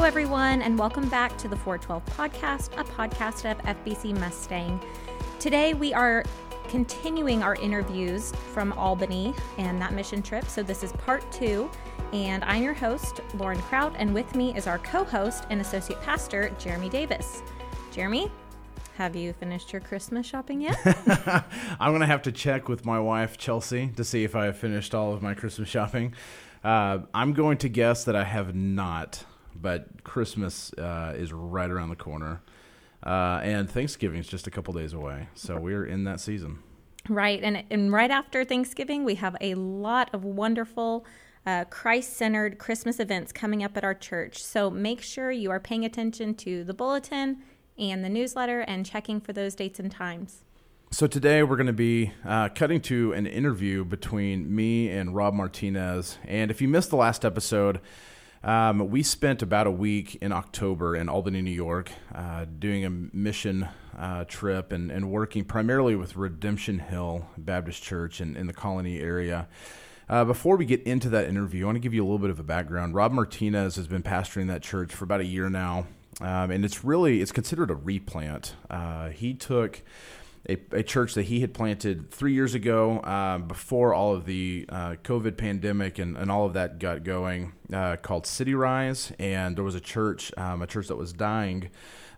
Hello, everyone, and welcome back to the 412 Podcast, a podcast of FBC Mustang. Today, we are continuing our interviews from Albany and that mission trip. So, this is part two, and I'm your host, Lauren Kraut, and with me is our co host and associate pastor, Jeremy Davis. Jeremy, have you finished your Christmas shopping yet? I'm going to have to check with my wife, Chelsea, to see if I have finished all of my Christmas shopping. Uh, I'm going to guess that I have not, but Christmas uh, is right around the corner. Uh, and Thanksgiving is just a couple days away. So we're in that season. Right. And, and right after Thanksgiving, we have a lot of wonderful uh, Christ centered Christmas events coming up at our church. So make sure you are paying attention to the bulletin and the newsletter and checking for those dates and times. So today we're going to be uh, cutting to an interview between me and Rob Martinez. And if you missed the last episode, um, we spent about a week in October in Albany, New York, uh, doing a mission uh, trip and, and working primarily with Redemption Hill Baptist Church in, in the Colonie area. Uh, before we get into that interview, I want to give you a little bit of a background. Rob Martinez has been pastoring that church for about a year now, um, and it's really it's considered a replant. Uh, he took a, a, church that he had planted three years ago um, before all of the uh, COVID pandemic and, and all of that got going uh, called City Rise. And there was a church, um, a church that was dying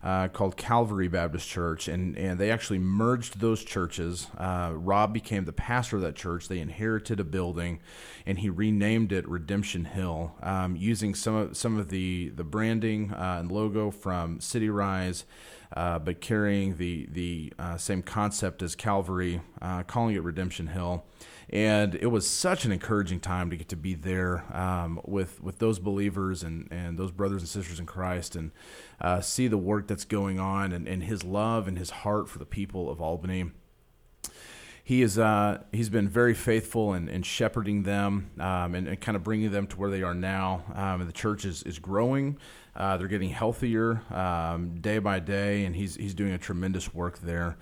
uh, called Calvary Baptist Church. And, and they actually merged those churches. Uh, Rob became the pastor of that church. They inherited a building and he renamed it Redemption Hill um, using some of, some of the, the branding uh, and logo from City Rise uh, but carrying the the uh, same concept as Calvary, uh, calling it Redemption Hill. And it was such an encouraging time to get to be there um, with with those believers and, and those brothers and sisters in Christ, and uh, see the work that's going on, and, and his love and his heart for the people of Albany he is uh, he's been very faithful in, in shepherding them um, and, and, kind of bringing them to where they are now. Um, the church is, is growing. Uh, they're getting healthier um, day by day, and he's he's doing a tremendous work there.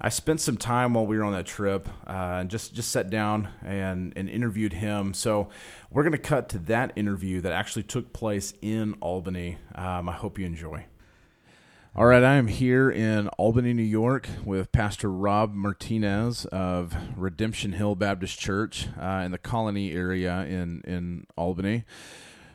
I spent some time while we were on that trip uh, and just just sat down and, and interviewed him. So we're going to cut to that interview that actually took place in Albany. Um, I hope you enjoy. All right, I am here in Albany, New York, with Pastor Rob Martinez of Redemption Hill Baptist Church uh, in the Colonie area in in Albany.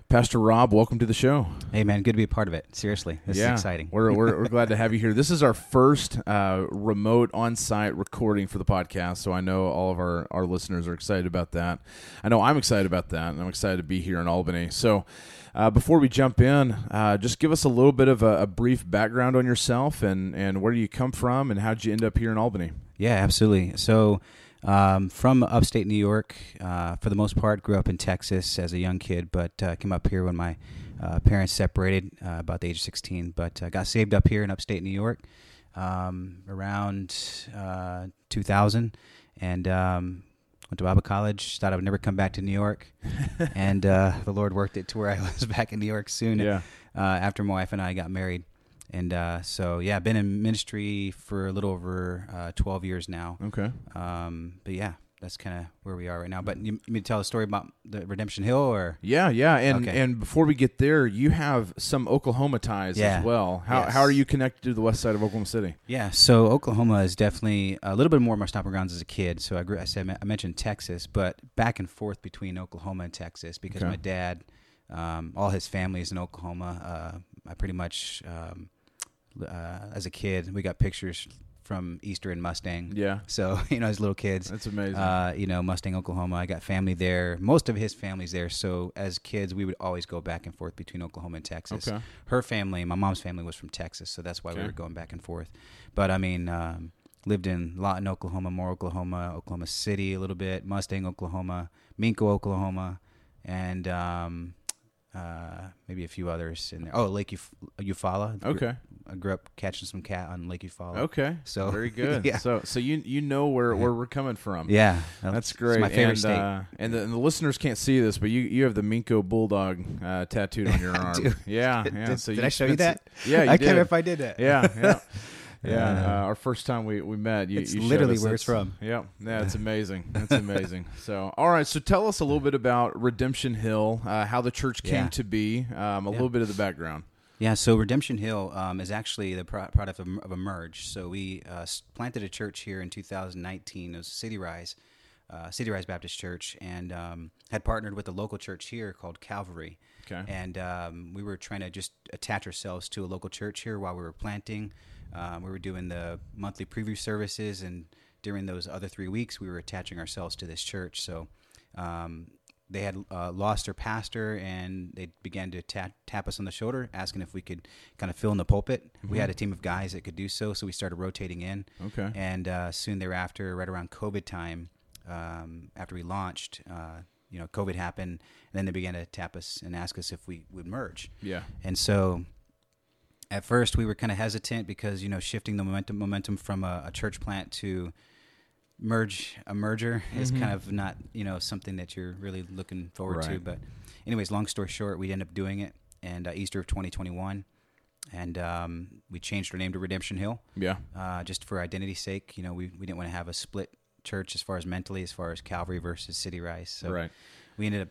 Pastor Rob, welcome to the show. Hey, man, good to be a part of it. Seriously, this yeah, is exciting. We're, we're, we're glad to have you here. This is our first uh, remote on site recording for the podcast, so I know all of our, our listeners are excited about that. I know I'm excited about that, and I'm excited to be here in Albany. So, uh, before we jump in, uh, just give us a little bit of a, a, brief background on yourself and, and where do you come from and how did you end up here in Albany? Yeah, absolutely. So, um, from upstate New York, uh, for the most part, grew up in Texas as a young kid, but uh, came up here when my uh, parents separated uh, about the age of 16. But uh, got saved up here in upstate New York um, around uh, 2000 and um, went to Bible college. Thought I would never come back to New York. and the Lord worked it to where I was back in New York soon yeah. after my wife and I got married. And uh, so, yeah, been in ministry for a little over uh, 12 years now. Okay. Um, but yeah, that's kind of where we are right now. But you, you mean tell a story about the Redemption Hill, or yeah, yeah, and okay. and before we get there, you have some Oklahoma ties yeah. as well. How yes. how are you connected to the west side of Oklahoma City? Yeah, so Oklahoma is definitely a little bit more of my stomping grounds as a kid. So I grew, I said I mentioned Texas, but back and forth between Oklahoma and Texas because okay. my dad, um, all his family is in Oklahoma. Uh, I pretty much. Um, uh, as a kid. We got pictures from Easter and Mustang. Yeah. So you know, as little kids, that's amazing. Uh, you know, Mustang, Oklahoma. I got family there. Most of his family's there. So as kids, we would always go back and forth between Oklahoma and Texas. Okay. Her family, my mom's family, was from Texas, so that's why okay. we were going back and forth. But I mean. Um, lived in Lawton, Oklahoma, Moore, Oklahoma, Oklahoma City a little bit, Mustang, Oklahoma, Minco, Oklahoma, and um, uh, maybe a few others in there. Oh, Lake Euf- Eufaula. Okay. I grew up catching some cat on Lake Eufaula. Okay. So very good. yeah. So so you you know where, where we're coming from. Yeah. That's great. my favorite and, state. Uh, and, the, and, the, listeners can't see this, but you, you have the Minco Bulldog uh, tattooed on your arm. yeah. Yeah. Did, so did I show you that? Yeah, you I did. can't if I did that. Yeah. Yeah. Yeah, Uh, uh, our first time we, we met, you, It's you literally where it's from. Yeah, yeah, it's amazing. It's amazing. So, all right, so tell us a little bit about Redemption Hill, uh, how the church came Yeah. to be, um, a Yeah. little bit of the background. Yeah, so Redemption Hill um, is actually the pro- product of, of a merge. So we uh, planted a church here in 2019. It was City Rise, uh, City Rise Baptist Church, and um, had partnered with a local church here called Calvary. Okay. And um, we were trying to just attach ourselves to a local church here while we were planting. Um, we were doing the monthly preview services, and during those other three weeks, we were attaching ourselves to this church. So um, they had uh, lost their pastor, and they began to tap, tap us on the shoulder, asking if we could kind of fill in the pulpit. We had a team of guys that could do so, so we started rotating in. Okay. And uh, soon thereafter, right around COVID time, um, after we launched, uh, you know, COVID happened, and then they began to tap us and ask us if we would merge. Yeah. And so, at first, we were kind of hesitant because you know, shifting the momentum momentum from a, a church plant to merge a merger is Mhm. kind of not you know something that you're really looking forward to. But, anyways, long story short, we ended up doing it, and uh, Easter of 2021. And um, we changed our name to Redemption Hill Yeah. uh, just for identity's sake. You know, we, we didn't want to have a split church as far as mentally, as far as Calvary versus City Rise. So right. we ended up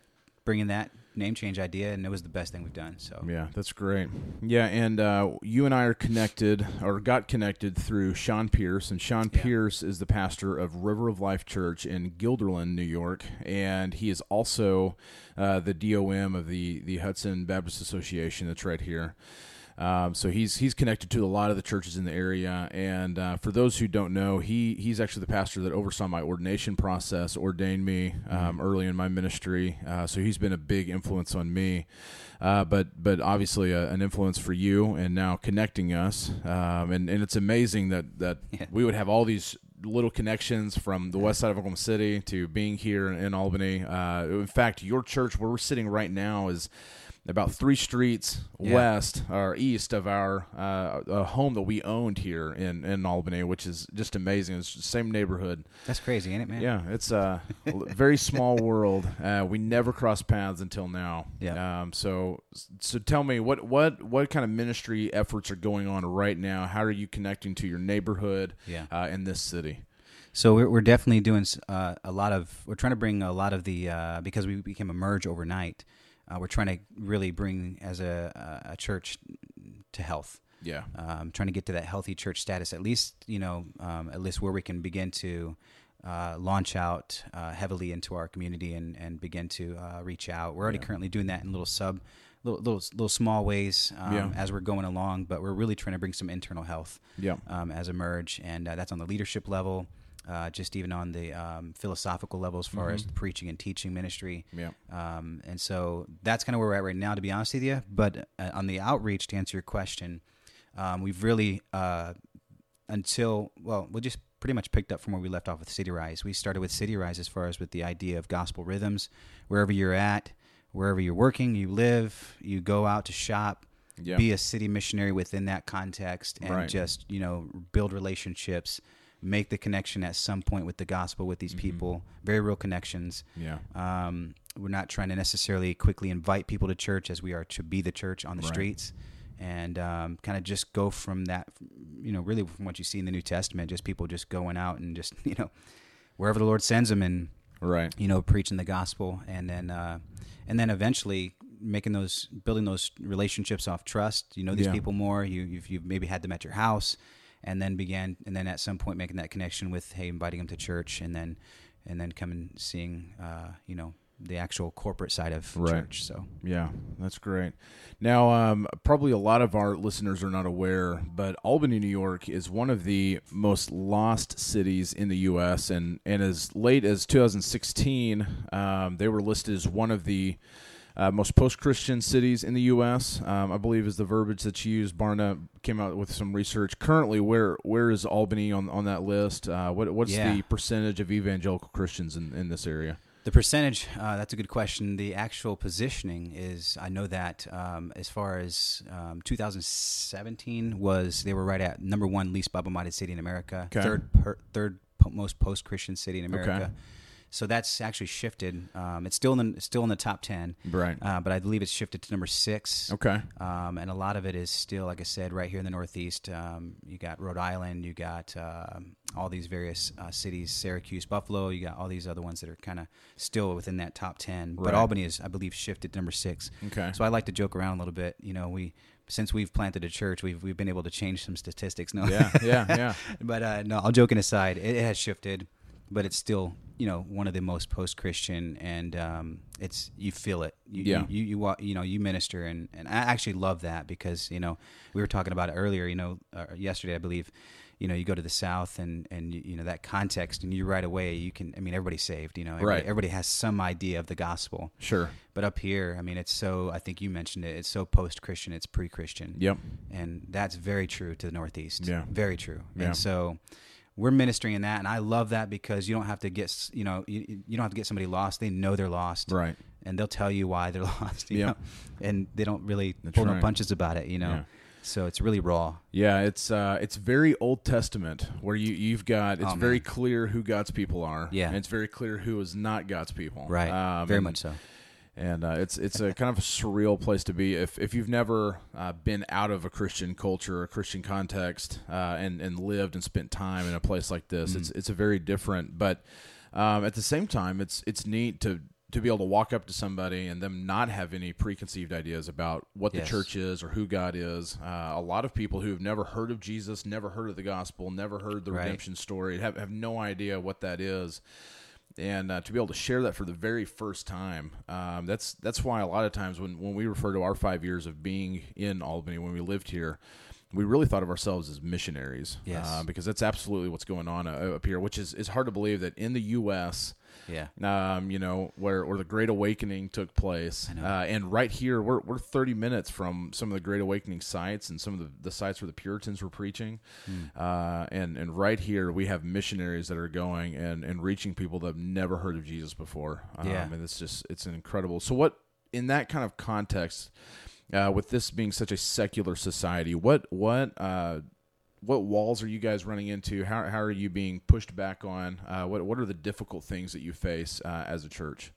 bringing that name change idea, and it was the best thing we've done. So Yeah, that's great. Yeah, and uh, you and I are connected, or got connected through Sean Pierce, and Sean Yeah. Pierce is the pastor of River of Life Church in Guilderland, New York, and he is also uh, the DOM of the the Hudson Baptist Association that's right here. Um, so he's he's connected to a lot of the churches in the area, and uh, for those who don't know, he he's actually the pastor that oversaw my ordination process, ordained me um, early in my ministry. Uh, so he's been a big influence on me, uh, but but obviously a, an influence for you, and now connecting us. Um, and and it's amazing that that Yeah. we would have all these little connections from the west side of Oklahoma City to being here in Albany. Uh, in fact, your church where we're sitting right now is about three streets Yeah. west or east of our uh, a home that we owned here in, in Albany, which is just amazing. It's the same neighborhood. that's crazy, ain't it, man? Yeah, it's a very small world. Uh, we never crossed paths until now. Yeah. Um, so so tell me what what what kind of ministry efforts are going on right now? How are you connecting to your neighborhood? Yeah. Uh, in this city. So we're, we're definitely doing uh, a lot of. We're trying to bring a lot of the uh, because we became a merge overnight. Uh, we're trying to really bring as a, a church to health. Yeah. um, trying to get to that healthy church status, at least you know, um, at least where we can begin to uh, launch out uh, heavily into our community and, and begin to uh, reach out. We're already Yeah. currently doing that in little sub, little little, little small ways um, Yeah. as we're going along, but we're really trying to bring some internal health Yeah. um, as a merge, and uh, that's on the leadership level. Uh, just even on the um, philosophical level, as far as Mhm. the preaching and teaching ministry, Yeah. um, and so that's kind of where we're at right now, to be honest with you. But uh, on the outreach, to answer your question, um, we've really, uh, until, well, we just pretty much picked up from where we left off with City Rise. We started with City Rise as far as with the idea of gospel rhythms. Wherever you're at, wherever you're working, you live, you go out to shop, Yeah. be a city missionary within that context, and Right. just, you know, build relationships. Make the connection at some point with the gospel with these Mhm. people, very real connections. yeah. Um, we're not trying to necessarily quickly invite people to church as we are to be the church on the Right. streets and um, kind of just go from that, you know, really from what you see in the New Testament, just people just going out and just, you know, wherever the Lord sends them and, Right. you know, preaching the gospel. And then, uh, and then eventually making those, building those relationships off trust. You know these Yeah. people more. You, you've, you've maybe had them at your house and then began, and then at some point making that connection with, hey, inviting him to church and then, and then coming seeing, uh, you know, the actual corporate side of Right. church. So Yeah, that's great. Now, um, probably a lot of our listeners are not aware, but Albany, New York is one of the most lost cities in the U.S. And, and as late as 2016, um, they were listed as one of the uh, most post-Christian cities in the U.S. Um, I believe is the verbiage that you used. Barna came out with some research. Currently, where where is Albany on on that list? Uh, what what's Yeah. the percentage of evangelical Christians in, in this area? The percentage, uh, that's a good question. The actual positioning is, I know that um, as far as um, 2017 was, they were right at number one least Bible-minded city in America, Okay. third per, third most post-Christian city in America. So that's actually shifted. Um, it's still in the, still in the top ten, Right. uh, but I believe it's shifted to number six. Okay. Um, and a lot of it is still, like I said, right here in the Northeast. Um, you got Rhode Island, you got um all these various uh, cities, Syracuse, Buffalo. You got all these other ones that are kind of still within that top ten. Right. But Albany is, I believe, shifted to number six. Okay. So I like to joke around a little bit. You know, we since we've planted a church, we've we've been able to change some statistics. No, Yeah. Yeah. Yeah. but uh, no, all joking aside, it, it has shifted, but it's still you know one of the most post Christian, and um, it's you feel it. You, Yeah. You you, you you know you minister, and and I actually love that because you know we were talking about it earlier. You know, uh, yesterday I believe. You know, you go to the South, and and you, know that context, and you right away you can. I mean, everybody's saved. You know, everybody, Right. everybody has some idea of the gospel. Sure. But up here, I mean, it's so. I think you mentioned it. It's so post Christian. It's pre Christian Yep. and that's very true to the Northeast. Yeah. very true. Yeah. And so we're ministering in that, and I love that because you don't have to get you know you, you don't have to get somebody lost. They know they're lost, Right. and they'll tell you why they're lost. You Yeah. know? and they don't really That's pull right. no punches about it. You know, Yeah. so it's really raw. Yeah, it's uh, it's very Old Testament where you you've got it's Oh, very clear who God's people are. Yeah. and it's very clear who is not God's people. Right, Um, very much so. And uh, it's it's a kind of a surreal place to be if if you've never uh, been out of a Christian culture, a Christian context, uh, and and lived and spent time in a place like this. Mm-hmm. It's it's a very different, but um, at the same time, it's it's neat to to be able to walk up to somebody and them not have any preconceived ideas about what the church is or who God is. Uh, a lot of people who have never heard of Jesus, never heard of the gospel, never heard the Right. redemption story, have have no idea what that is and uh, to be able to share that for the very first time um, that's that's why a lot of times when, when we refer to our five years of being in albany when we lived here we really thought of ourselves as missionaries Yes. uh, because that's absolutely what's going on uh, up here which is, is hard to believe that in the us Yeah, um, you know, where, where the Great Awakening took place. Uh, and right here, we're, we're 30 minutes from some of the Great Awakening sites and some of the, the sites where the Puritans were preaching. Uh, and, and right here, we have missionaries that are going and, and reaching people that have never heard of Jesus before. Um, Yeah. And it's just, it's incredible. So, what, in that kind of context, uh, with this being such a secular society, what, what, uh, what walls are you guys running into? How, how are you being pushed back on? Uh, what what are the difficult things that you face uh, as a church?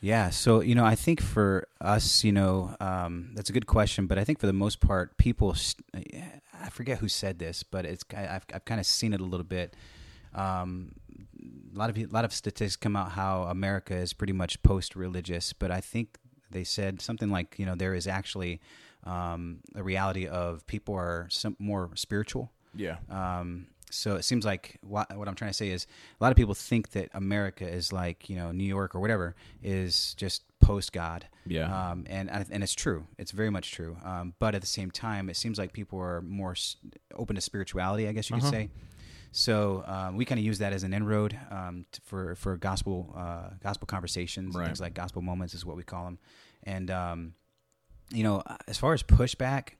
Yeah, so you know, I think for us, you know, um, that's a good question. But I think for the most part, people, I forget who said this, but it's I've I've kind of seen it a little bit. Um, a lot of a lot of statistics come out how America is pretty much post-religious, but I think they said something like you know there is actually um, a reality of people are some more spiritual. Yeah, Um, so it seems like what, what I'm trying to say is a lot of people think that America is like you know New York or whatever is just post God. Yeah. Um, and and it's true. It's very much true. Um, but at the same time, it seems like people are more s- open to spirituality. I guess you could Uh-huh. say. So um, we kind of use that as an inroad um, t- for for gospel uh, gospel conversations, Right. things like gospel moments is what we call them. And um, you know, as far as pushback,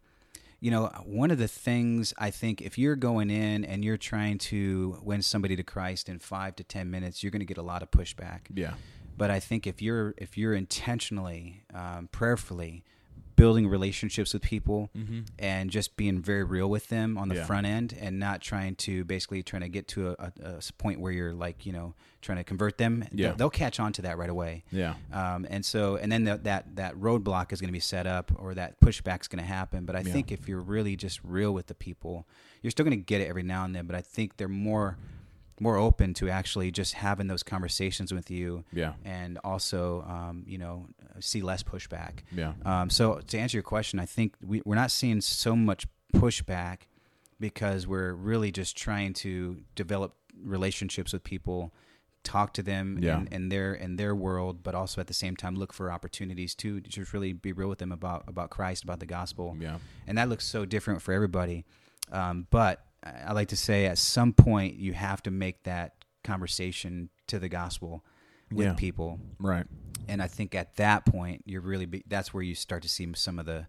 you know, one of the things I think if you're going in and you're trying to win somebody to Christ in five to ten minutes, you're going to get a lot of pushback. yeah, But I think if you're if you're intentionally, um, prayerfully building relationships with people and just being very real with them on the Mm-hmm. Yeah. front end and not trying to basically trying to get to a point where you're like you know trying to convert them Yeah. they'll, they'll catch on to that right away yeah, um, and so and then the, that that roadblock is going to be set up or that pushback is going to happen but i Yeah. think if you're really just real with the people you're still going to get it every now and then but i think they're more more open to actually just having those conversations with you yeah, and also um, you know see less pushback. Yeah, um, so to answer your question i think we, we're not seeing so much pushback because we're really just trying to develop relationships with people talk to them Yeah. in, in their in their world but also at the same time look for opportunities to just really be real with them about about christ about the gospel. Yeah, and that looks so different for everybody. Um, but I like to say, at some point, you have to make that conversation to the gospel with Yeah. people, right, and I think at that point, you're really be, that's where you start to see some of the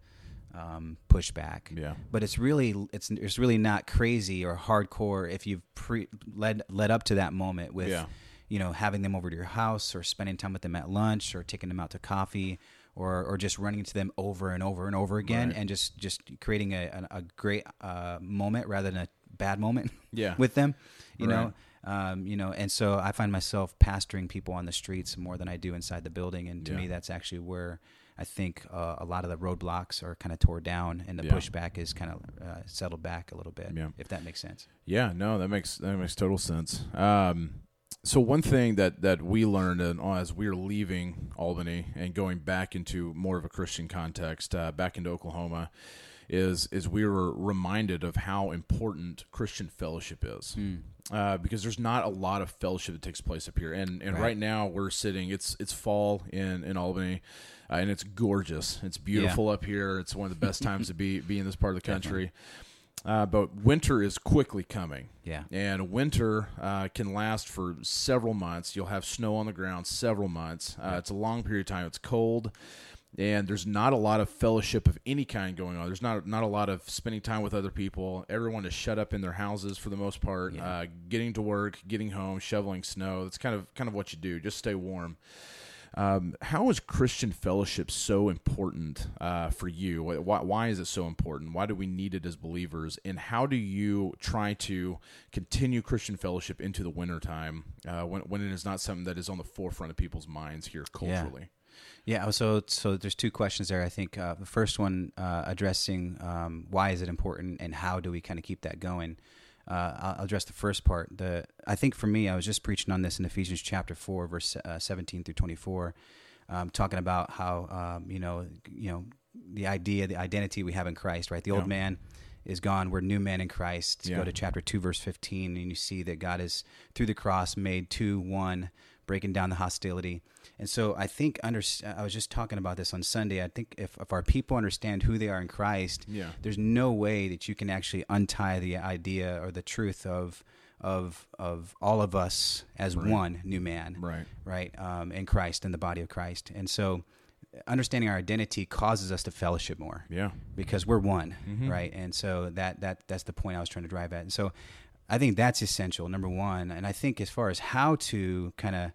um, pushback. yeah, But it's really it's it's really not crazy or hardcore if you've pre led led up to that moment with Yeah. you know having them over to your house or spending time with them at lunch or taking them out to coffee or or just running into them over and over and over again Right. and just just creating a a, a great uh, moment rather than a bad moment Yeah. with them you know Um, you know, and so I find myself pastoring people on the streets more than I do inside the building, and to Yeah. me, that's actually where I think uh, a lot of the roadblocks are kind of tore down, and the Yeah. pushback is kind of uh, settled back a little bit. Yeah. If that makes sense. Yeah, no, that makes that makes total sense. Um, so one thing that that we learned in, as we were leaving Albany and going back into more of a Christian context, uh, back into Oklahoma, is is we were reminded of how important Christian fellowship is. Uh, because there's not a lot of fellowship that takes place up here, and and right, Right. now we're sitting. It's it's fall in in Albany, uh, and it's gorgeous. It's beautiful up here. It's one of the best times to be be in this part of the country. Uh, but winter is quickly coming. Yeah. And winter uh, can last for several months. You'll have snow on the ground several months. Uh, It's a long period of time. It's cold, and there's not a lot of fellowship of any kind going on. There's not not a lot of spending time with other people. Everyone is shut up in their houses for the most part. Yeah. Uh, getting to work, getting home, shoveling snow. That's kind of kind of what you do. Just stay warm. Um, how is Christian fellowship so important uh, for you? Why, why is it so important? Why do we need it as believers? And how do you try to continue Christian fellowship into the wintertime uh, when, when it is not something that is on the forefront of people's minds here culturally? Yeah. So so there's two questions there. I think uh, the first one uh, addressing um, why is it important and how do we kind of keep that going. Uh, I'll address the first part. The I think for me, I was just preaching on this in Ephesians chapter four, verse uh, 17 through 24, um, talking about how um, you know you know the idea, the identity we have in Christ. Right, the old man is gone. We're new men in Christ. Yeah. Go to chapter two, verse 15, and you see that God is through the cross made two one, breaking down the hostility. And so I think under I was just talking about this on Sunday. I think if, if our people understand who they are in Christ, Yeah. there's no way that you can actually untie the idea or the truth of of of all of us as Right. one new man, Right. right, um, in Christ in the body of Christ. And so understanding our identity causes us to fellowship more Yeah. because we're one, Mhm. right? And so that that that's the point I was trying to drive at. And so I think that's essential, number one. And I think as far as how to kind of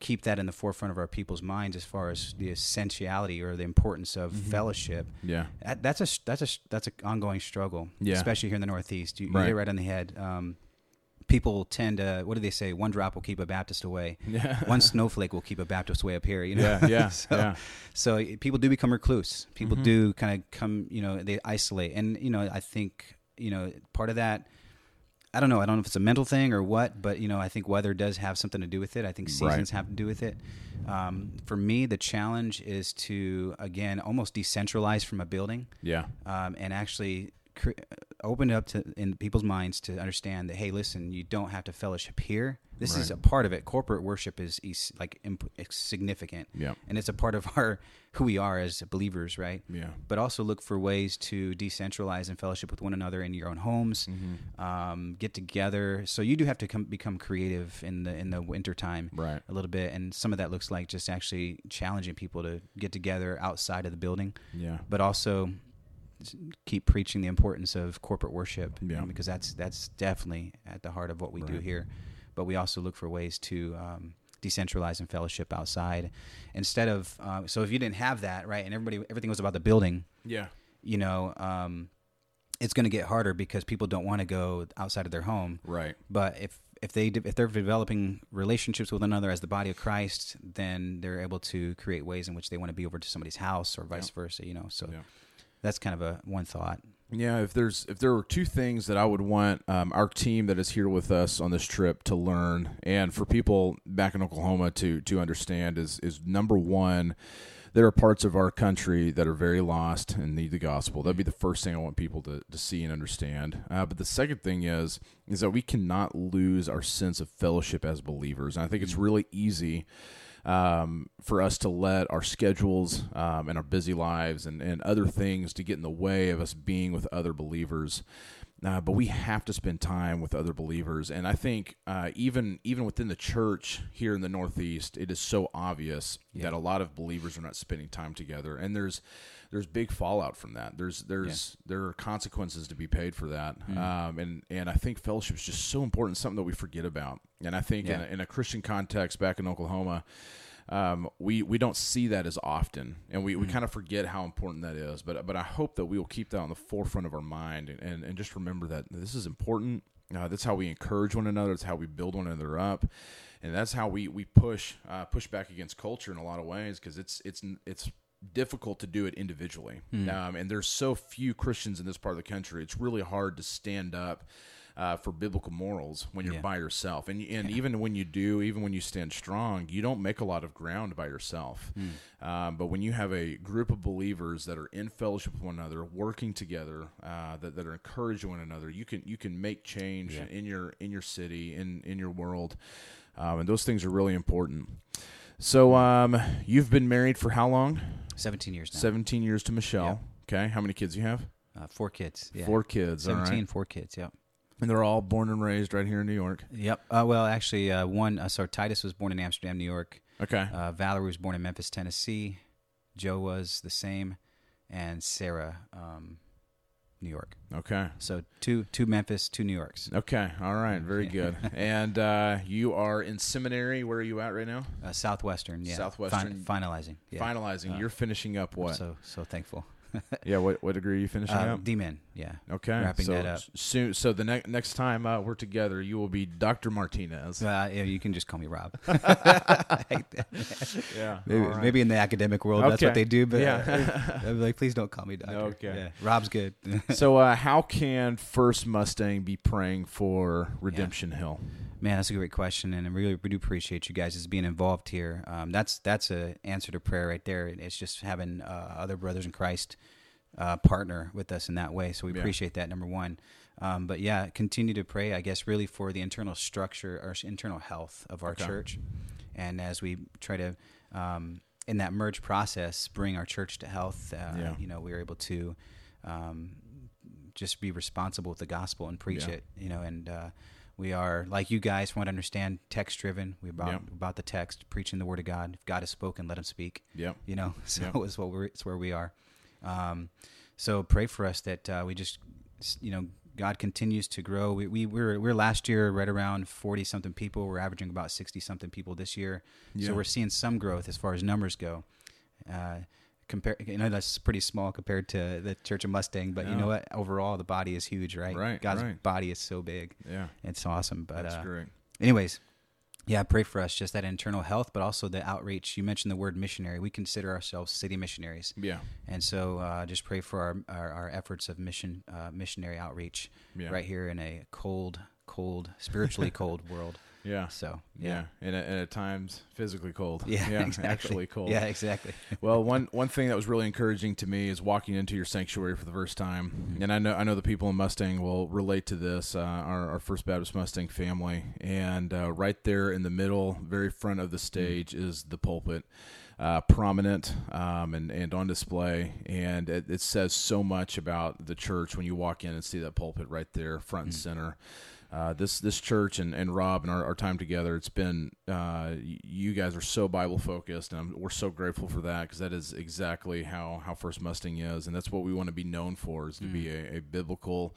keep that in the forefront of our people's minds, as far as the essentiality or the importance of Mm-hmm. fellowship, Yeah. that, that's a that's a that's an ongoing struggle, Yeah. especially here in the Northeast. You, you Right. hit it right on the head. Um, people tend to what do they say? One drop will keep a Baptist away. Yeah. One snowflake will keep a Baptist away up here. You know. Yeah. Yeah. so, yeah. so people do become recluse. People Mhm. do kind of come, you know, they isolate. And, you know, I think, you know, part of that, I don't know. I don't know if it's a mental thing or what, but, you know, I think weather does have something to do with it. I think Right. seasons have to do with it. Um, for me, the challenge is to, again, almost decentralize from a building Yeah. um, and actually cre- open it up to in people's minds to understand that hey listen you don't have to fellowship here this is a part of it corporate worship is, is like imp- significant Yeah. and it's a part of our who we are as believers right Yeah. but also look for ways to decentralize and fellowship with one another in your own homes Mm-hmm. um, get together so you do have to come, become creative in the in the winter time Right. a little bit and some of that looks like just actually challenging people to get together outside of the building Yeah. but also keep preaching the importance of corporate worship you know, Yeah. because that's that's definitely at the heart of what we do here but we also look for ways to um, decentralize and fellowship outside instead of uh, so if you didn't have that right and everybody everything was about the building Yeah. you know um, it's going to get harder because people don't want to go outside of their home Right. but if if they if they're developing relationships with another as the body of Christ, then they're able to create ways in which they want to be over to somebody's house or vice Yeah. versa. You know, so Yeah. that's kind of a one thought. Yeah, if there's if there were two things that I would want um, our team that is here with us on this trip to learn, and for people back in Oklahoma to to understand is is number one, there are parts of our country that are very lost and need the gospel. That'd be the first thing I want people to, to see and understand. Uh, but the second thing is is that we cannot lose our sense of fellowship as believers, and I think it's really easy um, for us to let our schedules um, and our busy lives and, and other things to get in the way of us being with other believers. Uh, but we have to spend time with other believers, and I think uh, even even within the church here in the Northeast, it is so obvious that a lot of believers are not spending time together, and there's there's big fallout from that. There's there's there are consequences to be paid for that, um, and and I think fellowship is just so important, something that we forget about. And I think in, a, in a Christian context back in Oklahoma, um, we we don't see that as often, and we, we kind of forget how important that is. But but I hope that we will keep that on the forefront of our mind, and, and, and just remember that this is important. Uh, that's how we encourage one another. That's how we build one another up, and that's how we we push uh, push back against culture in a lot of ways because it's it's it's difficult to do it individually. Um, and there's so few Christians in this part of the country. It's really hard to stand up uh, for biblical morals when you're Yeah. by yourself. And and even when you do, even when you stand strong, you don't make a lot of ground by yourself. Um, but when you have a group of believers that are in fellowship with one another, working together, uh, that, that are encouraging one another, you can you can make change Yeah. in your in your city, in in your world, um, and those things are really important. So um, you've been married for how long? 17 years now. 17 years to Michelle. Okay. How many kids you have? Uh, four kids. Yeah. Four kids. 17, right. four kids. Yep. And they're all born and raised right here in New York. Yep. Uh, well, actually, uh, one. Uh, so Titus was born in Amsterdam, New York. Okay. Uh, Valerie was born in Memphis, Tennessee. Joe was the same, and Sarah, um, New York. Okay. So two, two Memphis, two New Yorks. Okay. All right. Very good. and uh, you are in seminary. Where are you at right now? Uh, Southwestern, yeah. Southwestern. Fin- finalizing. Yeah. Finalizing. Uh, You're finishing up what? So so thankful. yeah. What what degree are you finishing Uh, up? D.Min, yeah. Okay. wrapping so that up. soon. So the next next time uh, we're together, you will be Dr. Martinez. Uh, yeah, you can just call me Rob. I hate that. yeah. maybe, right. maybe in the academic world that's what they do, but Yeah. uh, like, please don't call me doctor. Okay. Yeah. Rob's good. so uh, how can First Mustang be praying for Redemption Hill? Man, that's a great question, and I really we do appreciate you guys as being involved here. Um, that's that's a answer to prayer right there. It's just having uh, other brothers in Christ uh, partner with us in that way. So we Yeah. appreciate that. Number one, um, but yeah, continue to pray. I guess really for the internal structure or internal health of our Okay. church, and as we try to. Um, in that merge process, bring our church to health. Uh, Yeah. You know, we were able to um, just be responsible with the gospel and preach Yeah. it. You know, and uh, we are like you guys, want to understand, text driven. We about Yep. about the text, preaching the word of God. If God has spoken, let Him speak. Yeah, You know, so Yep. it's what we're it's where we are. Um, so pray for us that uh, we just you know God continues to grow. We we we're, we're last year right around forty something people. We're averaging about sixty something people this year. Yeah. So we're seeing some growth as far as numbers go. Uh, compare, you know, that's pretty small compared to the Church of Mustang, but you know what? Overall, the body is huge, right? Right, God's right. body is so big. Yeah. It's awesome. But That's uh, great. anyways, yeah, pray for us, just that internal health, but also the outreach. You mentioned the word missionary. We consider ourselves city missionaries, Yeah. and so uh, just pray for our our, our efforts of mission uh, missionary outreach Yeah. right here in a cold, cold, spiritually cold world. Yeah. So Yeah. yeah, And, at, and at times physically cold. yeah, exactly. Actually cold. Yeah, exactly. well, one one thing that was really encouraging to me is walking into your sanctuary for the first time, Mm-hmm. and I know I know the people in Mustang will relate to this. Uh, our, our First Baptist Mustang family, and uh, right there in the middle, very front of the stage, is the pulpit. Uh, prominent um, and, and on display, and it, it says so much about the church when you walk in and see that pulpit right there, front and center uh, this this church and, and Rob and our, our time together, it's been uh, you guys are so Bible focused, and I'm, we're so grateful for that because that is exactly how how First Mustang is, and that's what we want to be known for is to be a, a biblical.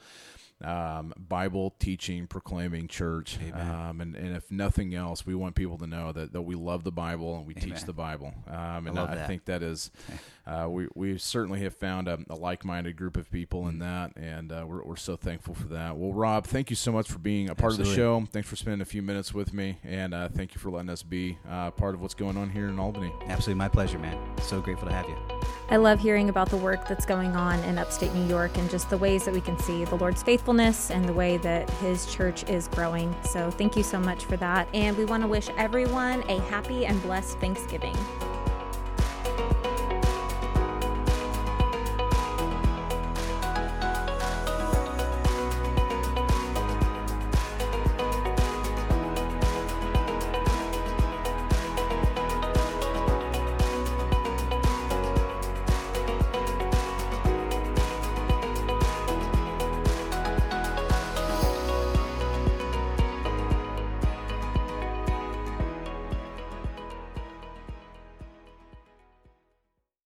Um, Bible teaching, proclaiming church, um, and, and if nothing else, we want people to know that, that we love the Bible and we teach the Bible. Um, and love I, think that is, uh, we we certainly have found a, a like-minded group of people in that, and uh, we're we're so thankful for that. Well, Rob, thank you so much for being a part of the show. Thanks for spending a few minutes with me, and uh, thank you for letting us be uh, part of what's going on here in Albany. Absolutely, my pleasure, man. So grateful to have you. I love hearing about the work that's going on in upstate New York and just the ways that we can see the Lord's faithfulness and the way that His church is growing. So, thank you so much for that. And we want to wish everyone a happy and blessed Thanksgiving.